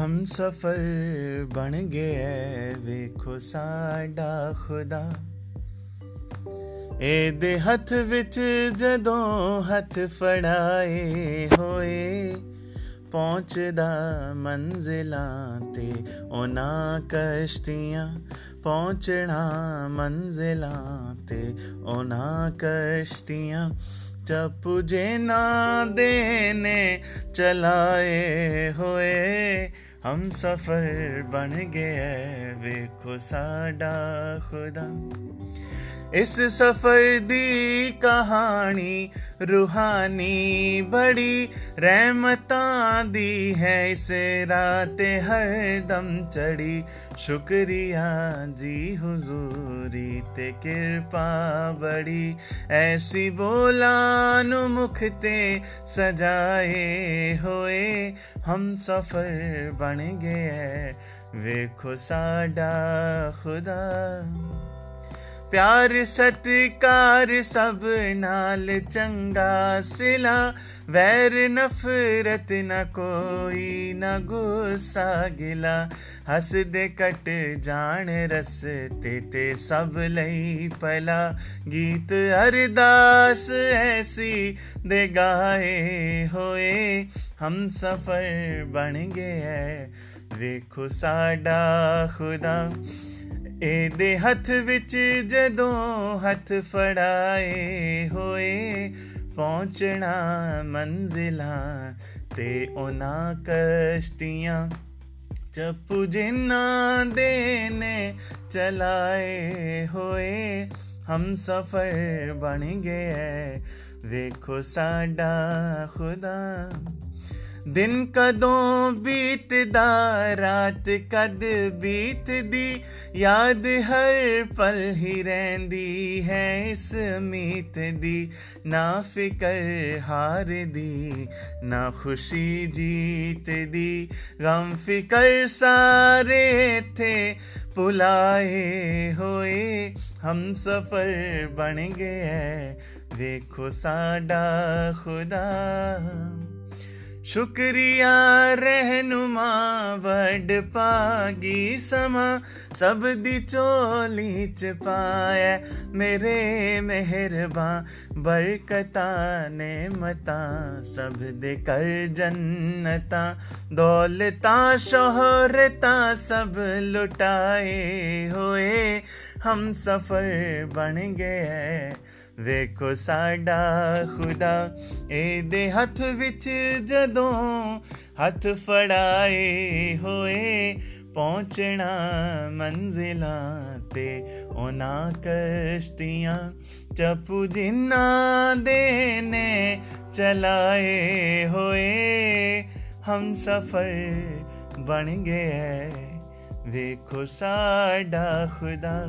ਹਮ ਸਫਰ ਬਣ ਗਏ ਵੇਖੋ ਸਾਡਾ ਖੁਦਾ। ਇਹਦੇ ਹੱਥ ਵਿੱਚ ਜਦੋਂ ਹੱਥ ਫੜਾਏ ਹੋਏ, ਪਹੁੰਚਦਾ ਮੰਜ਼ਿਲਾਂ ਤੇ ਉਹਨਾਂ ਕਸ਼ਤੀਆਂ। ਪਹੁੰਚਣਾ ਮੰਜ਼ਿਲਾਂ ਤੇ ਉਹਨਾਂ ਕਸ਼ਤੀਆਂ। ਚਪੂ ਜੇ ਨਾ ਦੇਨੇ ਚਲਾਏ ਹੋਏ हम सफ़र बन गए वेखो साडा खुदा। इस सफ़र दी कहानी, रूहानी बड़ी रहमत दी है। इस रात हर दम चढ़ी, शुक्रिया जी हुजूरी ते कृपा बड़ी। ऐसी बोला नुमुखते सजाए होए, हम सफ़र बन गए। वेखो साडा खुदा। प्यार सत्कार सब नाल चंगा सिला, वैर नफरत न कोई न गुस्सा गिला। हसदे कट जान रसते ते सब लई पला। गीत हरदास ऐसी दे गाए होए, हम सफ़र बन गए है। वेखो साडा खुदा। ਇਹਦੇ ਹੱਥ ਵਿੱਚ ਜਦੋਂ ਹੱਥ ਫੜਾਏ ਹੋਏ, ਪਹੁੰਚਣਾ ਮੰਜ਼ਿਲਾਂ ਤੇ ਉਹਨਾਂ ਕਸ਼ਤੀਆਂ ਚੱਪੂ ਜਿੰਨਾ ਦੇ ਨੇ ਚਲਾਏ ਹੋਏ, ਹਮ ਸਫਰ ਬਣ ਗਏ ਵੇਖੋ ਸਾਡਾ ਖੁਦਾ। दिन कदों बीतदा, रात कद बीत दी याद हर पल ही रहती है इस मीत दी। ना फिकर हार दी, ना खुशी जीत दी। गम फिकर सारे थे, पुलाए होए। हम सफ़र बन गए, देखो साडा खुदा। शुक्रिया, रहनुमा, वड पागी समा सब दी चोली च पाया मेरे मेहरबान बरकता ने मता सब दे कर जन्नता, दौलता, शोहरता, सब लुटाए हुए। ਹਮ ਸਫਰ ਬਣ ਗਏ। ਵੇਖੋ ਸਾਡਾ ਖੁਦਾ, ਇਹਦੇ ਹੱਥ ਵਿੱਚ ਜਦੋਂ ਹੱਥ ਫੜਾਏ ਹੋਏ, ਪਹੁੰਚਣਾ ਮੰਜ਼ਿਲਾਂ ਤੇ ਉਹਨਾਂ ਕਸ਼ਤੀਆਂ ਚਪੂ ਜਿੰਨਾ ਦੇ ਨੇ ਚਲਾਏ ਹੋਏ, ਹਮ ਸਫਰ ਬਣ ਗਏ। ਵੇਖੋ ਸਾਡਾ ਖੁਦਾ